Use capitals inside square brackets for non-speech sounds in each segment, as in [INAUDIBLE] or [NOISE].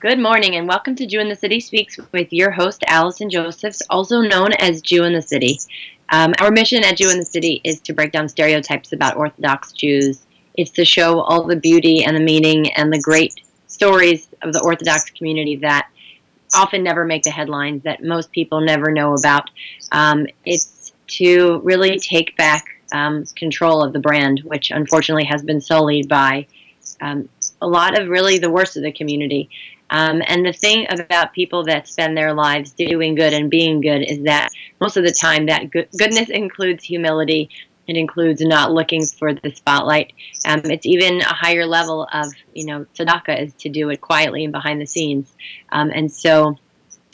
Good morning and welcome to Jew in the City Speaks with your host, Allison Josephs, also known as Jew in the City. Um, our mission at Jew in the City is to break down stereotypes about Orthodox Jews. It's to show all the beauty and the meaning and the great stories of the Orthodox community that often never make the headlines, that most people never know about. Um, it's to really take back um, control of the brand, which unfortunately has been sullied by um, a lot of really the worst of the community. Um, and the thing about people that spend their lives doing good and being good is that most of the time that good, goodness includes humility. It includes not looking for the spotlight. Um, it's even a higher level of, you know, tzedakah is to do it quietly and behind the scenes. Um, and so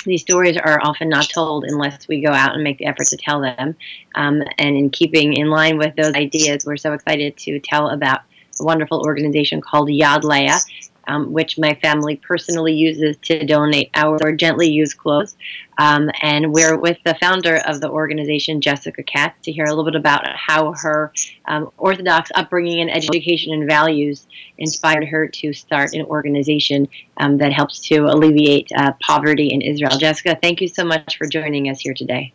these stories are often not told unless we go out and make the effort to tell them. Um, and in keeping in line with those ideas, we're so excited to tell about a wonderful organization called Yad Leah um, which my family personally uses to donate our or gently used clothes. Um, and we're with the founder of the organization, Jessica Katz, to hear a little bit about how her um, Orthodox upbringing and education and values inspired her to start an organization um, that helps to alleviate uh, poverty in Israel. Jessica, thank you so much for joining us here today.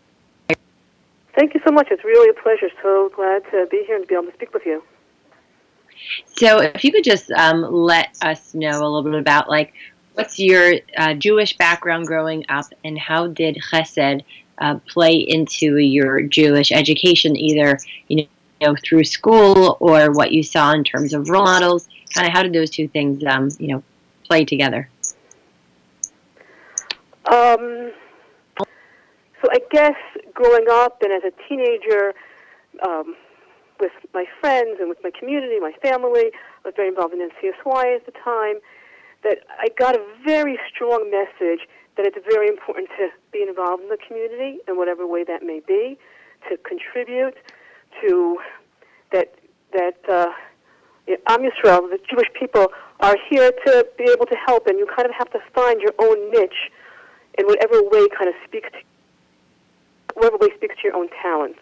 Thank you so much. It's really a pleasure. So glad to be here and to be able to speak with you. So, if you could just um, let us know a little bit about like what's your uh, Jewish background growing up, and how did Chesed uh, play into your Jewish education, either you know through school or what you saw in terms of role models? Kind of how did those two things um, you know play together? Um, so I guess growing up and as a teenager. Um, with my friends and with my community, my family. I was very involved in NCSY at the time. That I got a very strong message that it's very important to be involved in the community in whatever way that may be, to contribute to that that uh, Am Yisrael, the Jewish people, are here to be able to help, and you kind of have to find your own niche in whatever way kind of speaks to whatever way speaks to your own talents.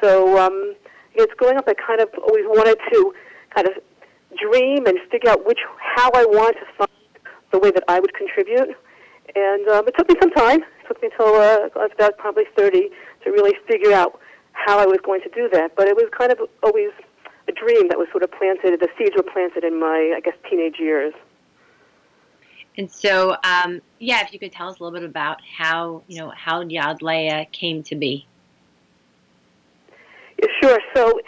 So um, it's growing up, I kind of always wanted to kind of dream and figure out which how I want to find the way that I would contribute. And um, it took me some time. It took me until uh, I was about probably 30 to really figure out how I was going to do that. But it was kind of always a dream that was sort of planted. The seeds were planted in my, I guess, teenage years. And so, um, yeah, if you could tell us a little bit about how you know how Yad Leah came to be. Sure. So,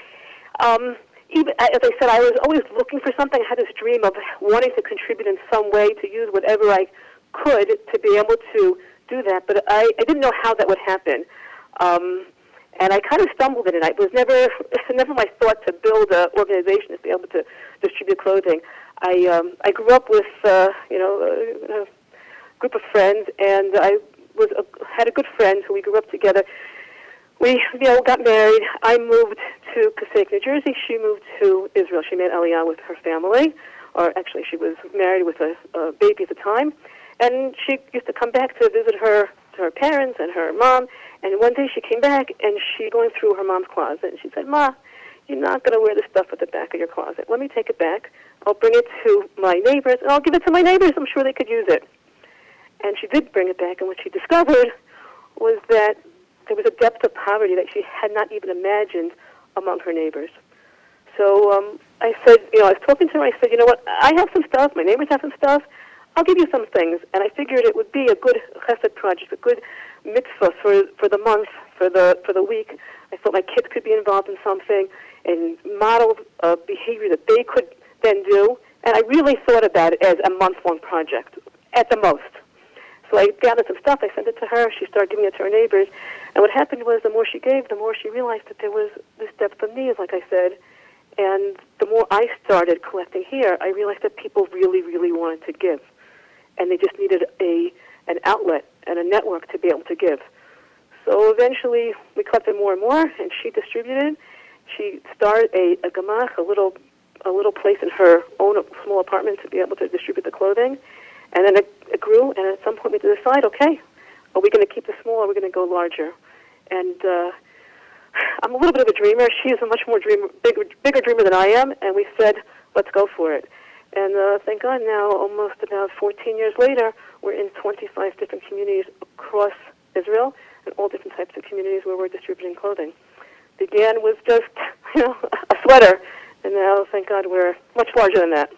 um, even as I said, I was always looking for something. I had this dream of wanting to contribute in some way to use whatever I could to be able to do that, but I, I didn't know how that would happen. Um, and I kind of stumbled in it. It was never [LAUGHS] never my thought to build an organization to be able to distribute clothing. I um, I grew up with uh, you know a, a group of friends, and I was a, had a good friend who we grew up together we you know got married. I moved to Passaic, New Jersey. She moved to Israel. She made Aliyah with her family, or actually she was married with a, a baby at the time, and she used to come back to visit her her parents and her mom. And one day she came back and she going through her mom's closet and she said, "Ma, you're not going to wear the stuff at the back of your closet. Let me take it back. I'll bring it to my neighbors and I'll give it to my neighbors. I'm sure they could use it." And she did bring it back, and what she discovered was that there was a depth of poverty that she had not even imagined among her neighbors. So um, I said, you know, I was talking to her. I said, you know what? I have some stuff. My neighbors have some stuff. I'll give you some things. And I figured it would be a good chesed project, a good mitzvah for for the month, for the for the week. I thought my kids could be involved in something and model uh, behavior that they could then do. And I really thought about it as a month-long project, at the most. So I gathered some stuff. I sent it to her. She started giving it to her neighbors. And what happened was the more she gave, the more she realized that there was this depth of need, like I said. And the more I started collecting here, I realized that people really, really wanted to give. And they just needed a an outlet and a network to be able to give. So eventually we collected more and more, and she distributed. She started a, a gamach, a little, a little place in her own small apartment to be able to distribute the clothing. And then it, it grew, and at some point we had to decide, okay, are we going to keep it small or are we going to go larger? And uh, I'm a little bit of a dreamer. She is a much more dreamer, bigger, bigger dreamer than I am, and we said, let's go for it. And uh, thank God now, almost about 14 years later, we're in 25 different communities across Israel and all different types of communities where we're distributing clothing. Began with just, [LAUGHS] you know, a sweater, and now, thank God, we're much larger than that.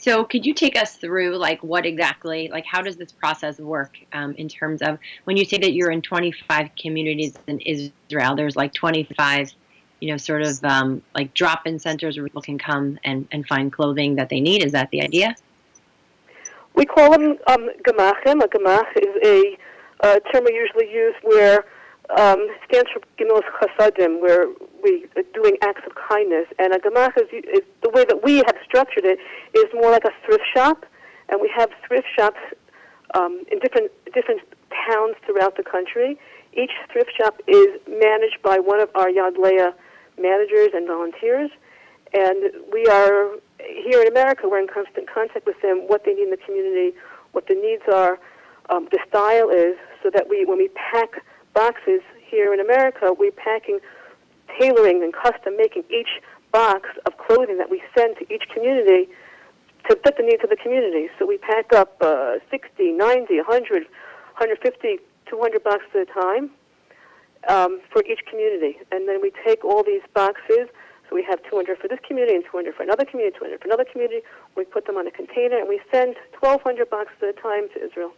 So, could you take us through, like, what exactly, like, how does this process work um, in terms of when you say that you're in 25 communities in Israel? There's like 25, you know, sort of um, like drop-in centers where people can come and, and find clothing that they need. Is that the idea? We call them um, gemachim. A gemach is a uh, term we usually use where um, stands for Gemilas Chasadim, where we are doing acts of kindness. And a gemach is, is the way that we have structured it is more like a thrift shop, and we have thrift shops um, in different different towns throughout the country. Each thrift shop is managed by one of our Yad Leah managers and volunteers, and we are here in America. We're in constant contact with them, what they need in the community, what the needs are, um, the style is, so that we, when we pack boxes here in America, we're packing, tailoring and custom making each box of clothing that we send to each community to fit the needs of the community. So we pack up uh, 60, 90, 100, 150, 200 boxes at a time um, for each community. And then we take all these boxes. So we have 200 for this community and 200 for another community, 200 for another community. We put them on a container and we send 1,200 boxes at a time to Israel.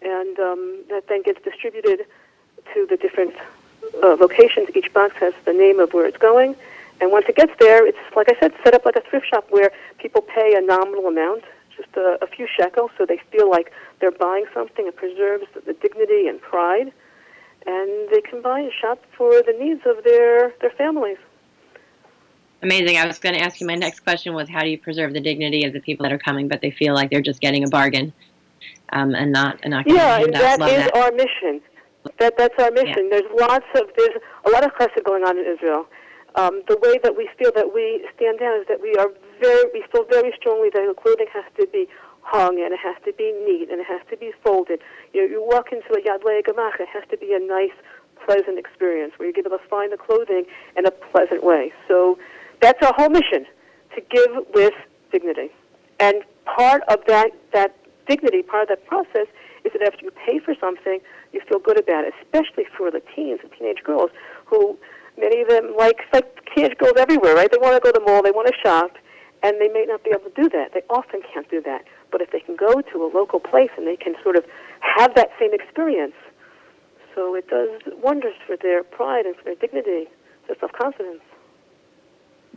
And um, that then gets distributed to the different uh, locations. Each box has the name of where it's going. And once it gets there, it's, like I said, set up like a thrift shop where people pay a nominal amount, just a, a few shekels, so they feel like they're buying something. It preserves the dignity and pride. And they can buy and shop for the needs of their, their families. Amazing. I was going to ask you, my next question was how do you preserve the dignity of the people that are coming, but they feel like they're just getting a bargain um, and not, and not Yeah, and that is that. our mission. That, that's our mission. Yeah. There's lots of, there's a lot of chesed going on in Israel um, the way that we feel that we stand down is that we are very, we feel very strongly that the clothing has to be hung and it has to be neat and it has to be folded. You know, you walk into a Yad Leah Gemach, it has to be a nice, pleasant experience where you're able to find the clothing in a pleasant way. So that's our whole mission, to give with dignity. And part of that, that dignity, part of that process, is that after you pay for something, you feel good about it, especially for the teens and teenage girls who Many of them, like, like teenage girls everywhere, right? They want to go to the mall, they want to shop, and they may not be able to do that. They often can't do that. But if they can go to a local place and they can sort of have that same experience, so it does wonders for their pride and for their dignity, their self-confidence.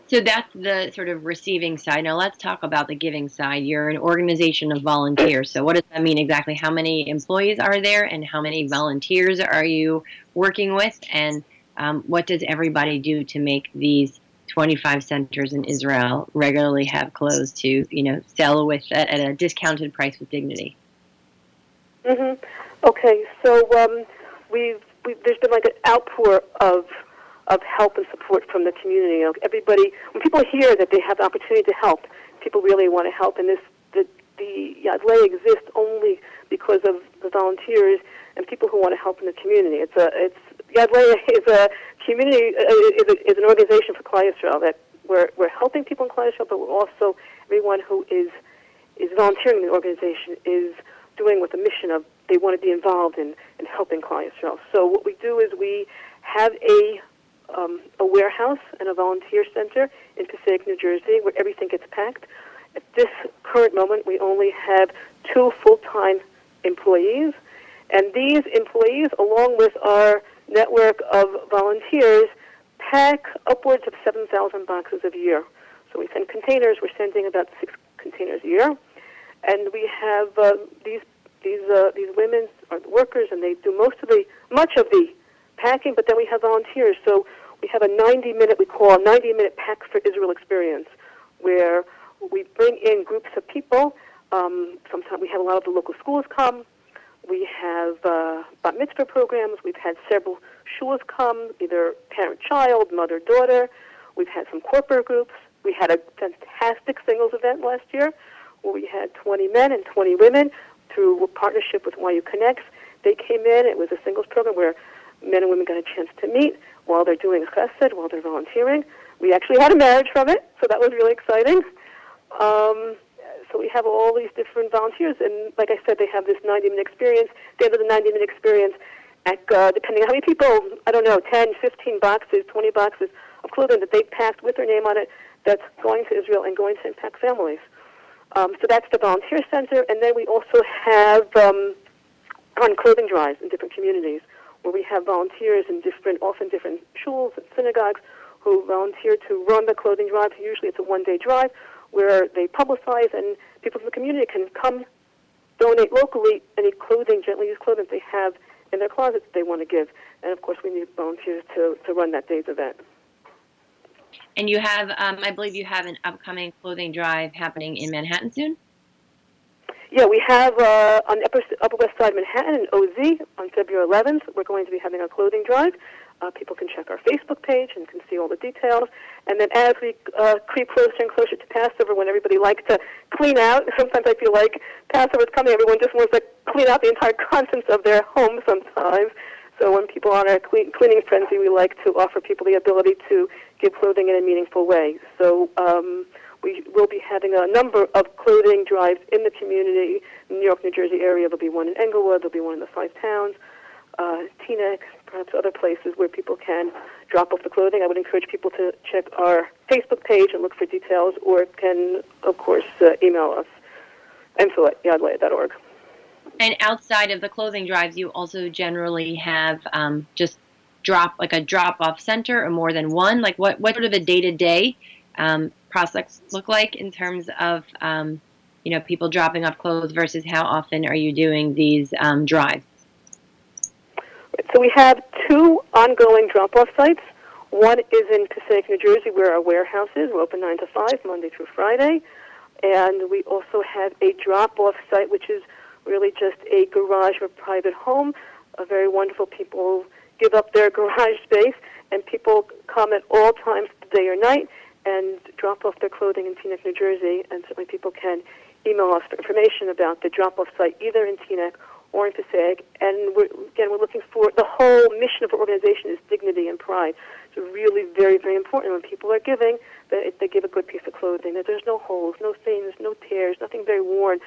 So that's the sort of receiving side. Now let's talk about the giving side. You're an organization of volunteers. So what does that mean exactly? How many employees are there and how many volunteers are you working with? And um, what does everybody do to make these 25 centers in Israel regularly have clothes to, you know, sell with at, at a discounted price with dignity? Mm-hmm. Okay, so um, we've, we've there's been like an outpour of of help and support from the community. You know, everybody, when people hear that they have the opportunity to help, people really want to help. And this the the Yad Leah exists only because of the volunteers and people who want to help in the community. It's a it's Yad Leah is a community uh, is, a, is an organization for Yisrael that we're we're helping people in Yisrael, but we're also everyone who is is volunteering in the organization is doing with the mission of they want to be involved in, in helping Yisrael. So what we do is we have a um, a warehouse and a volunteer center in Passaic, New Jersey, where everything gets packed. At this current moment, we only have two full-time employees, and these employees, along with our network of volunteers pack upwards of 7,000 boxes a year. So we send containers. We're sending about six containers a year, and we have uh, these these uh, these women are the workers, and they do most of the much of the packing. But then we have volunteers. So we have a 90 minute we call a 90 minute Pack for Israel experience, where we bring in groups of people. Um, sometimes we have a lot of the local schools come. We have uh, bat mitzvah programs. We've had several shuls come, either parent-child, mother-daughter. We've had some corporate groups. We had a fantastic singles event last year where we had 20 men and 20 women through partnership with YU Connects. They came in. It was a singles program where men and women got a chance to meet while they're doing chesed, while they're volunteering. We actually had a marriage from it, so that was really exciting. Um, so we have all these different volunteers, and like I said, they have this 90-minute experience. They have the 90-minute experience at, uh, depending on how many people, I don't know, 10, 15 boxes, 20 boxes of clothing that they packed with their name on it that's going to Israel and going to impact families. Um, so that's the volunteer center, and then we also have um, on clothing drives in different communities where we have volunteers in different, often different shuls and synagogues who volunteer to run the clothing drive. Usually it's a one-day drive where they publicize and people from the community can come donate locally any clothing, gently used clothing they have in their closets that they want to give. And of course, we need volunteers to, to run that day's event. And you have, um, I believe you have an upcoming clothing drive happening in Manhattan soon? Yeah, we have uh, on upper, upper West Side Manhattan in OZ on February 11th. We're going to be having a clothing drive. Uh, people can check our Facebook page and can see all the details. And then as we uh, creep closer and closer to Passover, when everybody likes to clean out, [LAUGHS] sometimes I feel like Passover's coming, everyone just wants to clean out the entire [LAUGHS] contents of their home sometimes. So when people are on a clean, cleaning frenzy, we like to offer people the ability to give clothing in a meaningful way. So um, we will be having a number of clothing drives in the community, New York, New Jersey area. There'll be one in Englewood. There'll be one in the five towns, uh, Teaneck, perhaps other places where people can drop off the clothing. I would encourage people to check our Facebook page and look for details, or can, of course, uh, email us, info at yadleah.org. And outside of the clothing drives, you also generally have um, just drop like a drop off center or more than one. Like what what sort of a day to day process look like in terms of um, you know people dropping off clothes versus how often are you doing these um, drives? So we have two ongoing drop off sites. One is in Passaic, New Jersey, where our warehouse is. We're open 9 to 5, Monday through Friday. And we also have a drop off site, which is really just a garage or private home. A very wonderful people give up their [LAUGHS] garage space, and people come at all times, day or night, and drop off their clothing in Teaneck, New Jersey. And certainly people can email us for information about the drop off site either in Teaneck or in Passaic. And we're, again, we're looking for the whole mission of our organization is dignity and pride. It's really very, very important when people are giving that they give a good piece of clothing, that there's no holes, no stains, no tears, nothing very worn.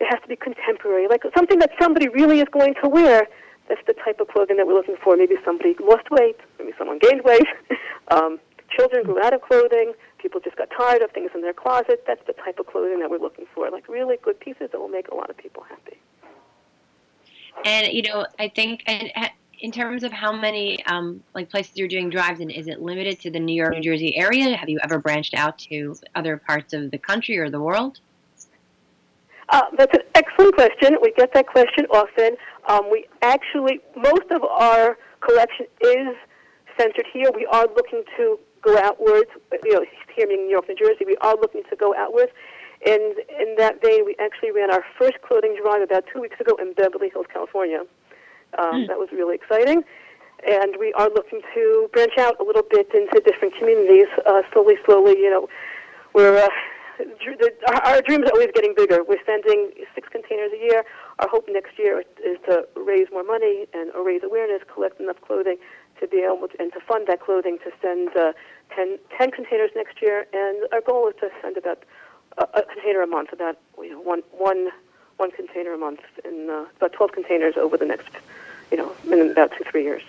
It has to be contemporary, like something that somebody really is going to wear. That's the type of clothing that we're looking for. Maybe somebody lost weight, maybe someone gained weight. [LAUGHS] um, children grew out of clothing. People just got tired of things in their closet. That's the type of clothing that we're looking for. Like really good pieces that will make a lot of people happy. And you know, I think and in terms of how many um, like places you're doing drives in, is it limited to the New York, New Jersey area? Have you ever branched out to other parts of the country or the world? Uh, that's an excellent question. We get that question often. Um, we actually, most of our collection is centered here. We are looking to go outwards. You know, here in New York, New Jersey, we are looking to go outwards. And in that vein, we actually ran our first clothing drive about two weeks ago in Beverly Hills, California. Um, mm. That was really exciting. And we are looking to branch out a little bit into different communities uh, slowly, slowly. You know, we're uh, our dreams are always getting bigger. We're sending six containers a year. Our hope next year is to raise more money and raise awareness, collect enough clothing to be able to, and to fund that clothing to send uh, 10, 10 containers next year. And our goal is to send about a, a container a month, about you know, one, one, one container a month, and uh, about 12 containers over the next, you know, in about two, three years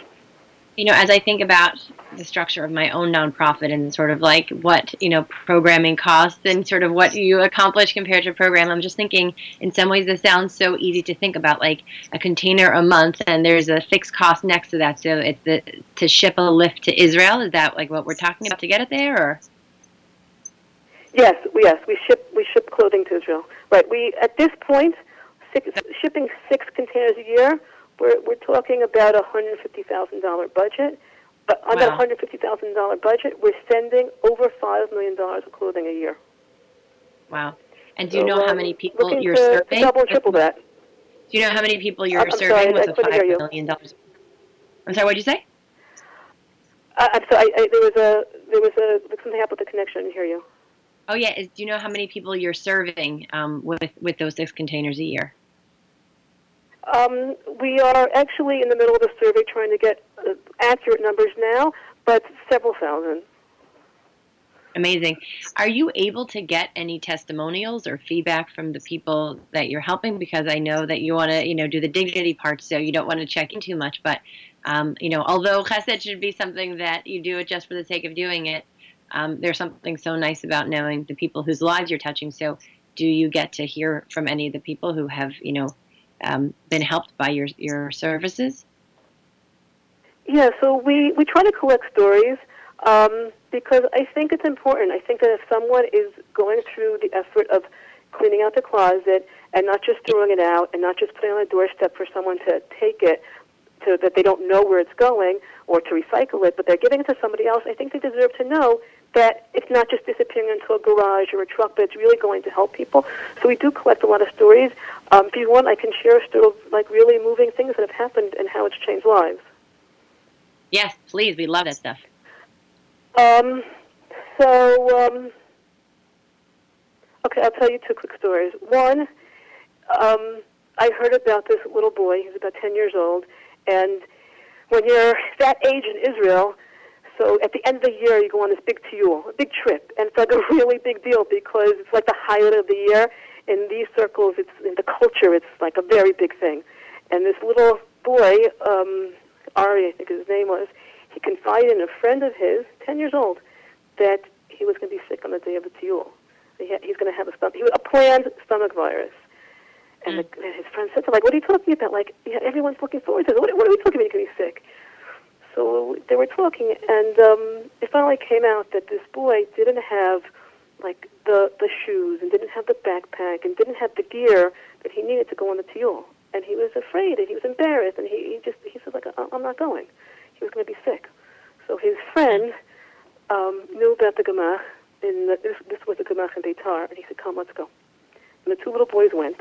you know, as I think about the structure of my own nonprofit and sort of like what, you know, programming costs and sort of what you accomplish compared to program, I'm just thinking in some ways this sounds so easy to think about, like a container a month and there's a fixed cost next to that. So it's the, to ship a lift to Israel. Is that like what we're talking about to get it there or? Yes, yes, we ship we ship clothing to Israel. Right. We at this point, six, shipping six containers a year we're, we're talking about a $150,000 budget. But on wow. that $150,000 budget, we're sending over $5 million of clothing a year. Wow. And do you so, know how many people you're to, serving? Double, triple that. Do you know how many people you're I'm serving sorry, with a $5 million? I'm sorry, what did you say? Uh, I'm sorry, I, I, there was a, there was a, something happened with the connection, I didn't hear you. Oh yeah, Is, do you know how many people you're serving um, with, with those six containers a year? Um, we are actually in the middle of a survey trying to get uh, accurate numbers now, but several thousand. Amazing. Are you able to get any testimonials or feedback from the people that you're helping? Because I know that you want to, you know, do the dignity part, so you don't want to check in too much. But, um, you know, although chesed should be something that you do it just for the sake of doing it, um, there's something so nice about knowing the people whose lives you're touching. So, do you get to hear from any of the people who have, you know, um, been helped by your your services? Yeah. So we we try to collect stories. Um, because I think it's important. I think that if someone is going through the effort of cleaning out the closet and not just throwing it out and not just putting it on a doorstep for someone to take it so that they don't know where it's going or to recycle it, but they're giving it to somebody else, I think they deserve to know that it's not just disappearing into a garage or a truck, but it's really going to help people. So we do collect a lot of stories. Um, if you want, I can share a story of like really moving things that have happened and how it's changed lives. Yes, please. We love that stuff. Um, so, um, okay, I'll tell you two quick stories. One, um, I heard about this little boy. He's about 10 years old. And when you're that age in Israel, so at the end of the year, you go on this big tiyul, a big trip. And it's like a [LAUGHS] really big deal because it's like the highlight of the year. In these circles, it's in the culture, it's like a very big thing. And this little boy, um, Ari, I think his name was, he confided in a friend of his, 10 years old, that he was going to be sick on the day of the. He he's going to have a, stomach, he, a planned stomach virus. And, mm. the, and his friend said to him, like, what are you talking about? Like, yeah, everyone's looking forward to this. What, what are we talking about? You're going to be sick. So they were talking, and um, it finally came out that this boy didn't have, like, the, the shoes and didn't have the backpack and didn't have the gear that he needed to go on the Tiyul. And he was afraid and he was embarrassed, and he, he just, he said, like, I'm not going he was going to be sick. So his friend um, knew about the Gemach, and this, this was the Gemach in Beitar, and he said, come, let's go. And the two little boys went,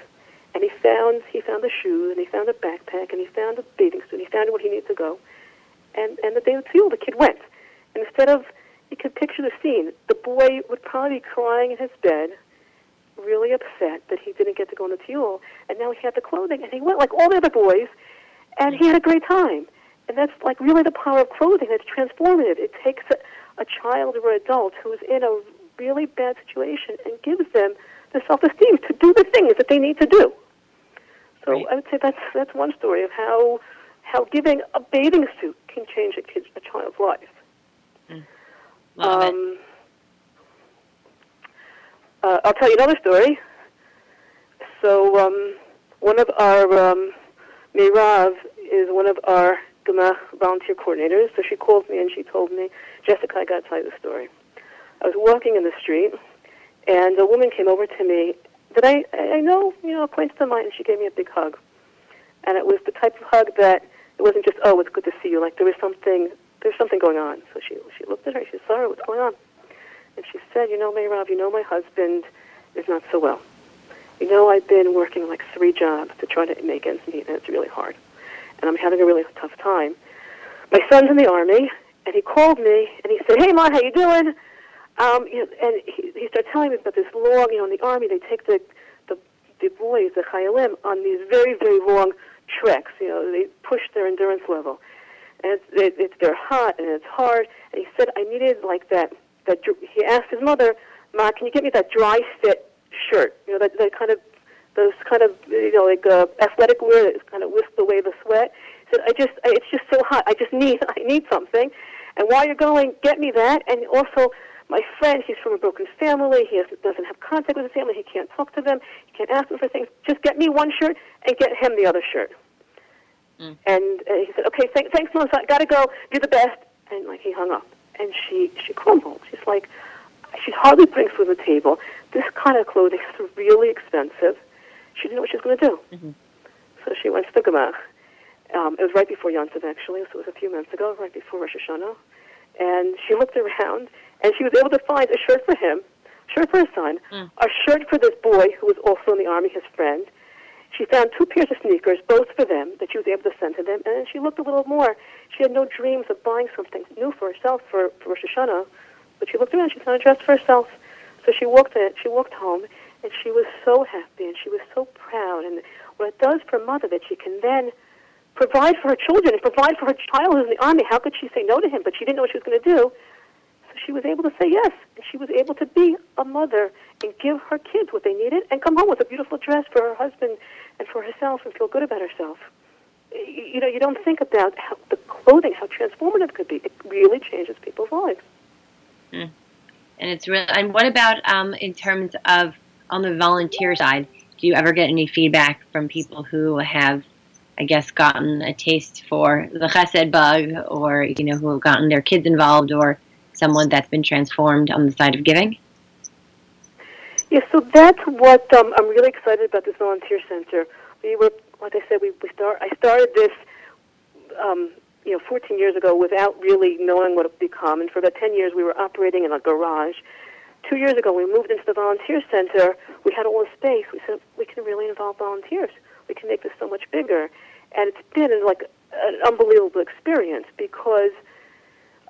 and he found he found the shoes, and he found a backpack, and he found a bathing suit, and he found where he needed to go. And, and the day of the the kid went. And instead of, you could picture the scene, the boy would probably be crying in his bed, really upset that he didn't get to go on the Tiyul, and now he had the clothing, and he went like all the other boys, and he had a great time. And that's like really the power of clothing. It's transformative. It takes a, a child or an adult who's in a really bad situation and gives them the self-esteem to do the things that they need to do. So right. I would say that's that's one story of how how giving a bathing suit can change a kid's a child's life. Mm. Love um, it. Uh, I'll tell you another story. So um, one of our um, Mirav is one of our Gemach volunteer coordinators. So she called me and she told me, Jessica, I got to tell you the story. I was walking in the street, and a woman came over to me that I, I know, you know, acquaintance of mine, and she gave me a big hug. And it was the type of hug that it wasn't just, oh, it's good to see you. Like there was something, there's something going on. So she, she looked at her. She said, Sarah, what's going on? And she said, you know, Mayrav, you know, my husband is not so well. You know, I've been working like three jobs to try to make ends meet, and it's really hard and I'm having a really tough time. My son's in the army, and he called me and he said, "Hey, Ma, how you doing?" Um, you know, and he, he started telling me about this long, you know, in the army they take the the, the boys, the chayalim, on these very very long treks. You know, they push their endurance level, and it's, it, they're hot and it's hard. And he said, "I needed like that." That he asked his mother, "Ma, can you get me that dry fit shirt? You know, that that kind of those kind of you know like uh, athletic wear that kind of whisk away the sweat. He said, I just I, it's just so hot. I just need [LAUGHS] I need something. And while you're going, get me that. And also, my friend, he's from a broken family. He has, doesn't have contact with his family. He can't talk to them. He can't ask them for things. Just get me one shirt and get him the other shirt. Mm. And uh, he said, okay, th- thanks, Melissa. I gotta go. You're the best. And like he hung up. And she she crumbled. She's like, she's hardly putting food on the table. This kind of clothing is really expensive she didn't know what she was going to do. Mm-hmm. So she went to the Gemach. Um, it was right before Yontif, actually, so it was a few months ago, right before Rosh Hashanah. And she looked around, and she was able to find a shirt for him, shirt for his son, mm. a shirt for this boy who was also in the army, his friend. She found two pairs of sneakers, both for them, that she was able to send to them. And then she looked a little more. She had no dreams of buying something new for herself for, for Rosh Hashanah, but she looked around. She found a dress for herself. So she walked in. She walked home, and she was so happy and she was so proud. And what it does for a mother that she can then provide for her children and provide for her child who's in the army. How could she say no to him? But she didn't know what she was going to do. She was able to say yes, she was able to be a mother and give her kids what they needed, and come home with a beautiful dress for her husband and for herself, and feel good about herself. You know, you don't think about how the clothing, how transformative it could be. It really changes people's lives. Mm. And it's real. And what about um, in terms of on the volunteer side? Do you ever get any feedback from people who have I guess, gotten a taste for the chesed bug, or you know, who have gotten their kids involved, or someone that's been transformed on the side of giving? Yeah, so that's what um, I'm really excited about this volunteer center. We were, like I said, we, we start. I started this, um, you know, 14 years ago without really knowing what it would become, and for about 10 years we were operating in a garage. Two years ago, we moved into the volunteer center. We had all the space. We said we can really involve volunteers. We can make this so much bigger and it's been like an unbelievable experience because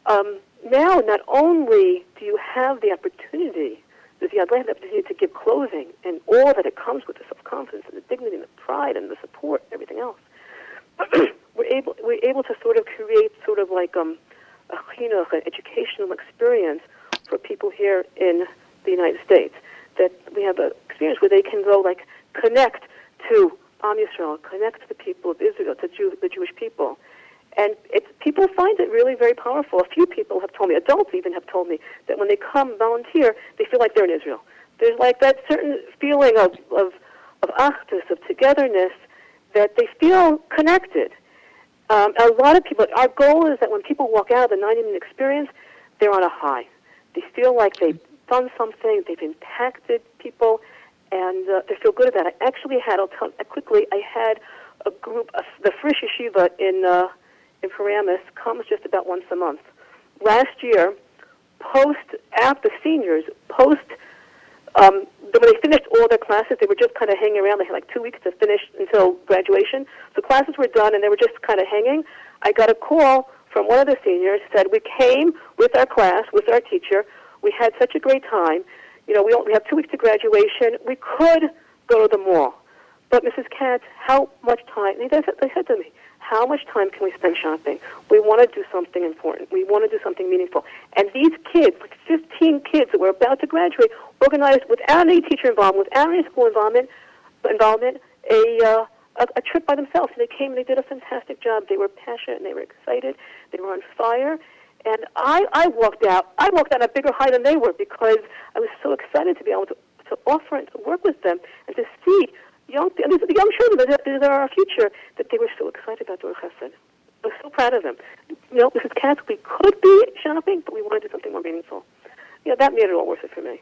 um, now not only do you have the opportunity, the the opportunity to give clothing and all that it comes with the self-confidence and the dignity and the pride and the support and everything else, [CLEARS THROAT] we're able we're able to sort of create sort of like um, a chinuch, an educational experience for people here in the United States. That we have an experience where they can go like connect to Am Yisrael, connect to the people of Israel, to Jew, the Jewish people. And it's, people find it really very powerful. A few people have told me, adults even have told me, that when they come volunteer, they feel like they're in Israel. There's like that certain feeling of, of, of achdus, of togetherness, that they feel connected. Um, a lot of people, our goal is that when people walk out of the 90 minute experience, they're on a high. They feel like they've done something, they've impacted people, and uh, they feel good about it. I actually had, I'll tell quickly, I had a group, the Frisch Yeshiva in, uh, in Paramus comes just about once a month. Last year, post, after seniors, post, um, when they finished all their classes, they were just kind of hanging around. They had like two weeks to finish until graduation. So classes were done and they were just kind of hanging. I got a call from one of the seniors, said, we came with our class, with our teacher. We had such a great time you know, we, we have two weeks to graduation. We could go to the mall. But Mrs. Katz, how much time? They said, they said to me, how much time can we spend shopping? We want to do something important. We want to do something meaningful. And these kids, like 15 kids that were about to graduate, organized without any teacher involvement, without any school involvement, involvement a, uh, a, a trip by themselves. And they came and they did a fantastic job. They were passionate and they were excited. They were on fire. And I, I walked out. I walked out a bigger high than they were because I was so excited to be able to, to offer and to work with them and to see young, the young children that are our future, that they were so excited about doing chesed. I was so proud of them. You know, Mrs. Katz, we could be shopping, but we wanted to do something more meaningful. Know, that made it all worth it for me.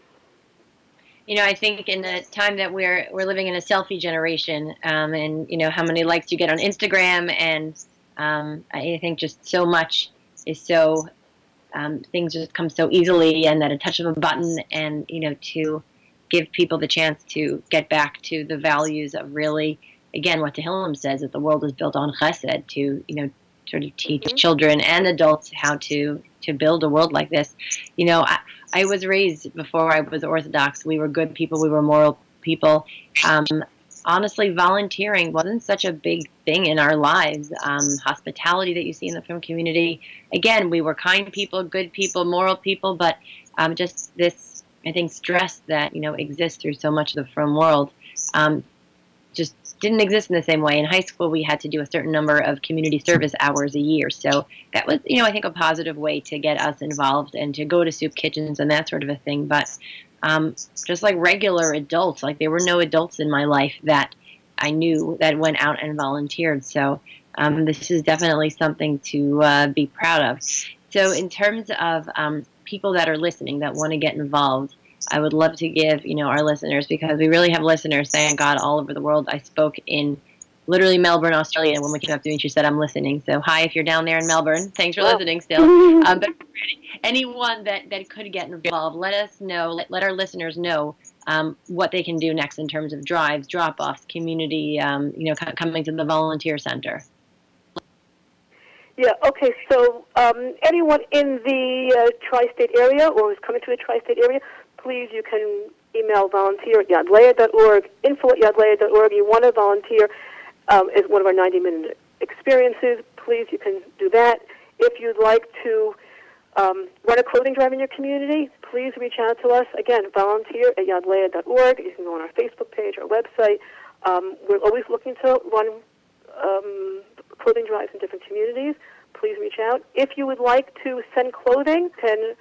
You know, I think in the time that we're we're living in a selfie generation, um, and you know how many likes you get on Instagram, and um, I think just so much is so um, things just come so easily and at a touch of a button and you know to give people the chance to get back to the values of really again what Tehillim says that the world is built on chesed to you know sort of teach mm-hmm. children and adults how to to build a world like this you know I, I was raised before I was Orthodox we were good people we were moral people um, honestly, volunteering wasn't such a big thing in our lives. Um, hospitality that you see in the frum community. Again, we were kind people, good people, moral people, but um, just this, I think, stress that you know exists through so much of the frum world. Um, just didn't exist in the same way. In high school, we had to do a certain number of community service hours a year. So that was, you know, I think a positive way to get us involved and to go to soup kitchens and that sort of a thing. But um, just like regular adults. Like there were no adults in my life that I knew that went out and volunteered. So um, this is definitely something to uh, be proud of. So in terms of um, people that are listening that want to get involved, I would love to give you know our listeners because we really have listeners, thank God, all over the world. I spoke in literally Melbourne, Australia. And when we came up to me, she said, I'm listening. So hi, if you're down there in Melbourne, thanks for listening still. [LAUGHS] Um, but anyone that, that could get involved, let us know, let, let our listeners know um, what they can do next in terms of drives, drop-offs, community, um, you know, coming to the volunteer center. Yeah, okay, so um, anyone in the uh, tri-state area or who's coming to the tri-state area, please, you can email volunteer at yadleah.org, info at yadleah.org. You want to volunteer, um, one of our 90 minute experiences. Please, you can do that. If you'd like to um, run a clothing drive in your community, please reach out to us. Again, volunteer at yadleah.org. You can go on our Facebook page, our website. Um, we're always looking to run um, clothing drives in different communities. Please reach out. If you would like to send clothing, can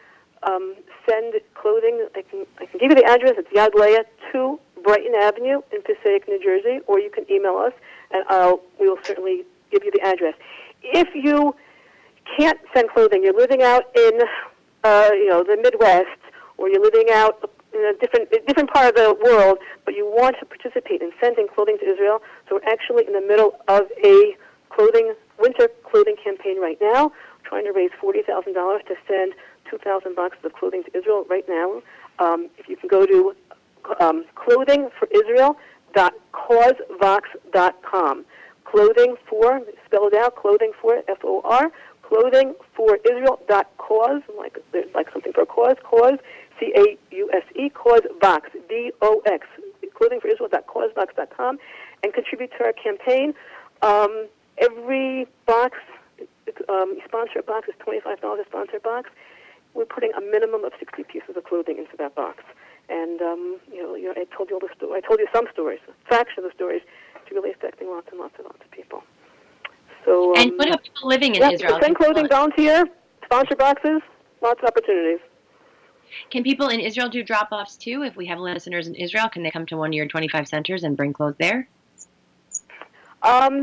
um, send clothing. I can I can give you the address. It's Yad Leah, 2 Brighton Avenue in Passaic, New Jersey, or you can email us, and I'll we will certainly give you the address. If you can't send clothing, you're living out in uh, you know the Midwest, or you're living out in a different a different part of the world, but you want to participate in sending clothing to Israel. So we're actually in the middle of a clothing winter clothing campaign right now, trying to raise forty thousand dollars to send two thousand boxes of clothing to Israel right now. Um, if you can go to um, clothingforisrael.causevox.com. Clothing for, spelled out, clothing for, F-O-R, clothing for Israel .cause like, like something for a cause, cause, C-A-U-S-E, cause Vox, V-O-X, clothing for Israel.causevox.com, and contribute to our campaign. Um, every box, um, sponsor box is $25 a sponsor box. We're putting a minimum of 60 pieces of clothing into that box. And um, you know, you know, I told you all the sto- I told you some stories, a fraction of the stories. It's really affecting lots and lots and lots of people. So um, and what about people living in yeah, Israel? Send clothing, volunteer, sponsor boxes, lots of opportunities. Can people in Israel do drop-offs too? If we have listeners in Israel, can they come to one of your 25 centers and bring clothes there? Um,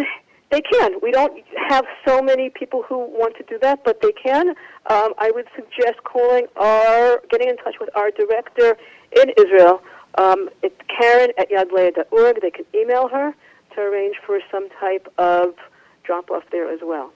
they can. We don't have so many people who want to do that, but they can. Um, I would suggest calling our, getting in touch with our director in Israel. Um, it's Karen at yadleah.org. They can email her to arrange for some type of drop off there as well.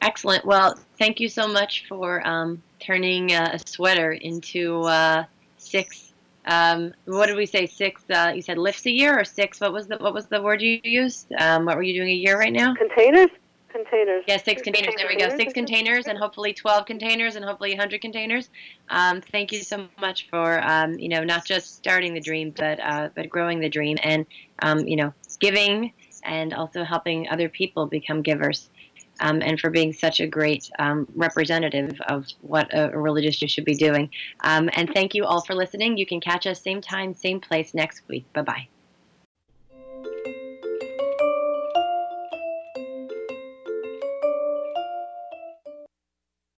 Excellent. Well, thank you so much for um, turning uh, a sweater into uh, six. Um, what did we say? Six. Uh, you said lifts a year or six? What was the What was the word you used? Um, what were you doing a year right now? Containers containers. Yeah, six containers. There we go. Six containers, and hopefully twelve containers, and hopefully hundred containers. Um, thank you so much for um, you know not just starting the dream, but uh, but growing the dream, and um, you know giving, and also helping other people become givers. Um, and for being such a great um, representative of what a, religious Jew should be doing. Um, and thank you all for listening. You can catch us same time, same place next week. Bye bye.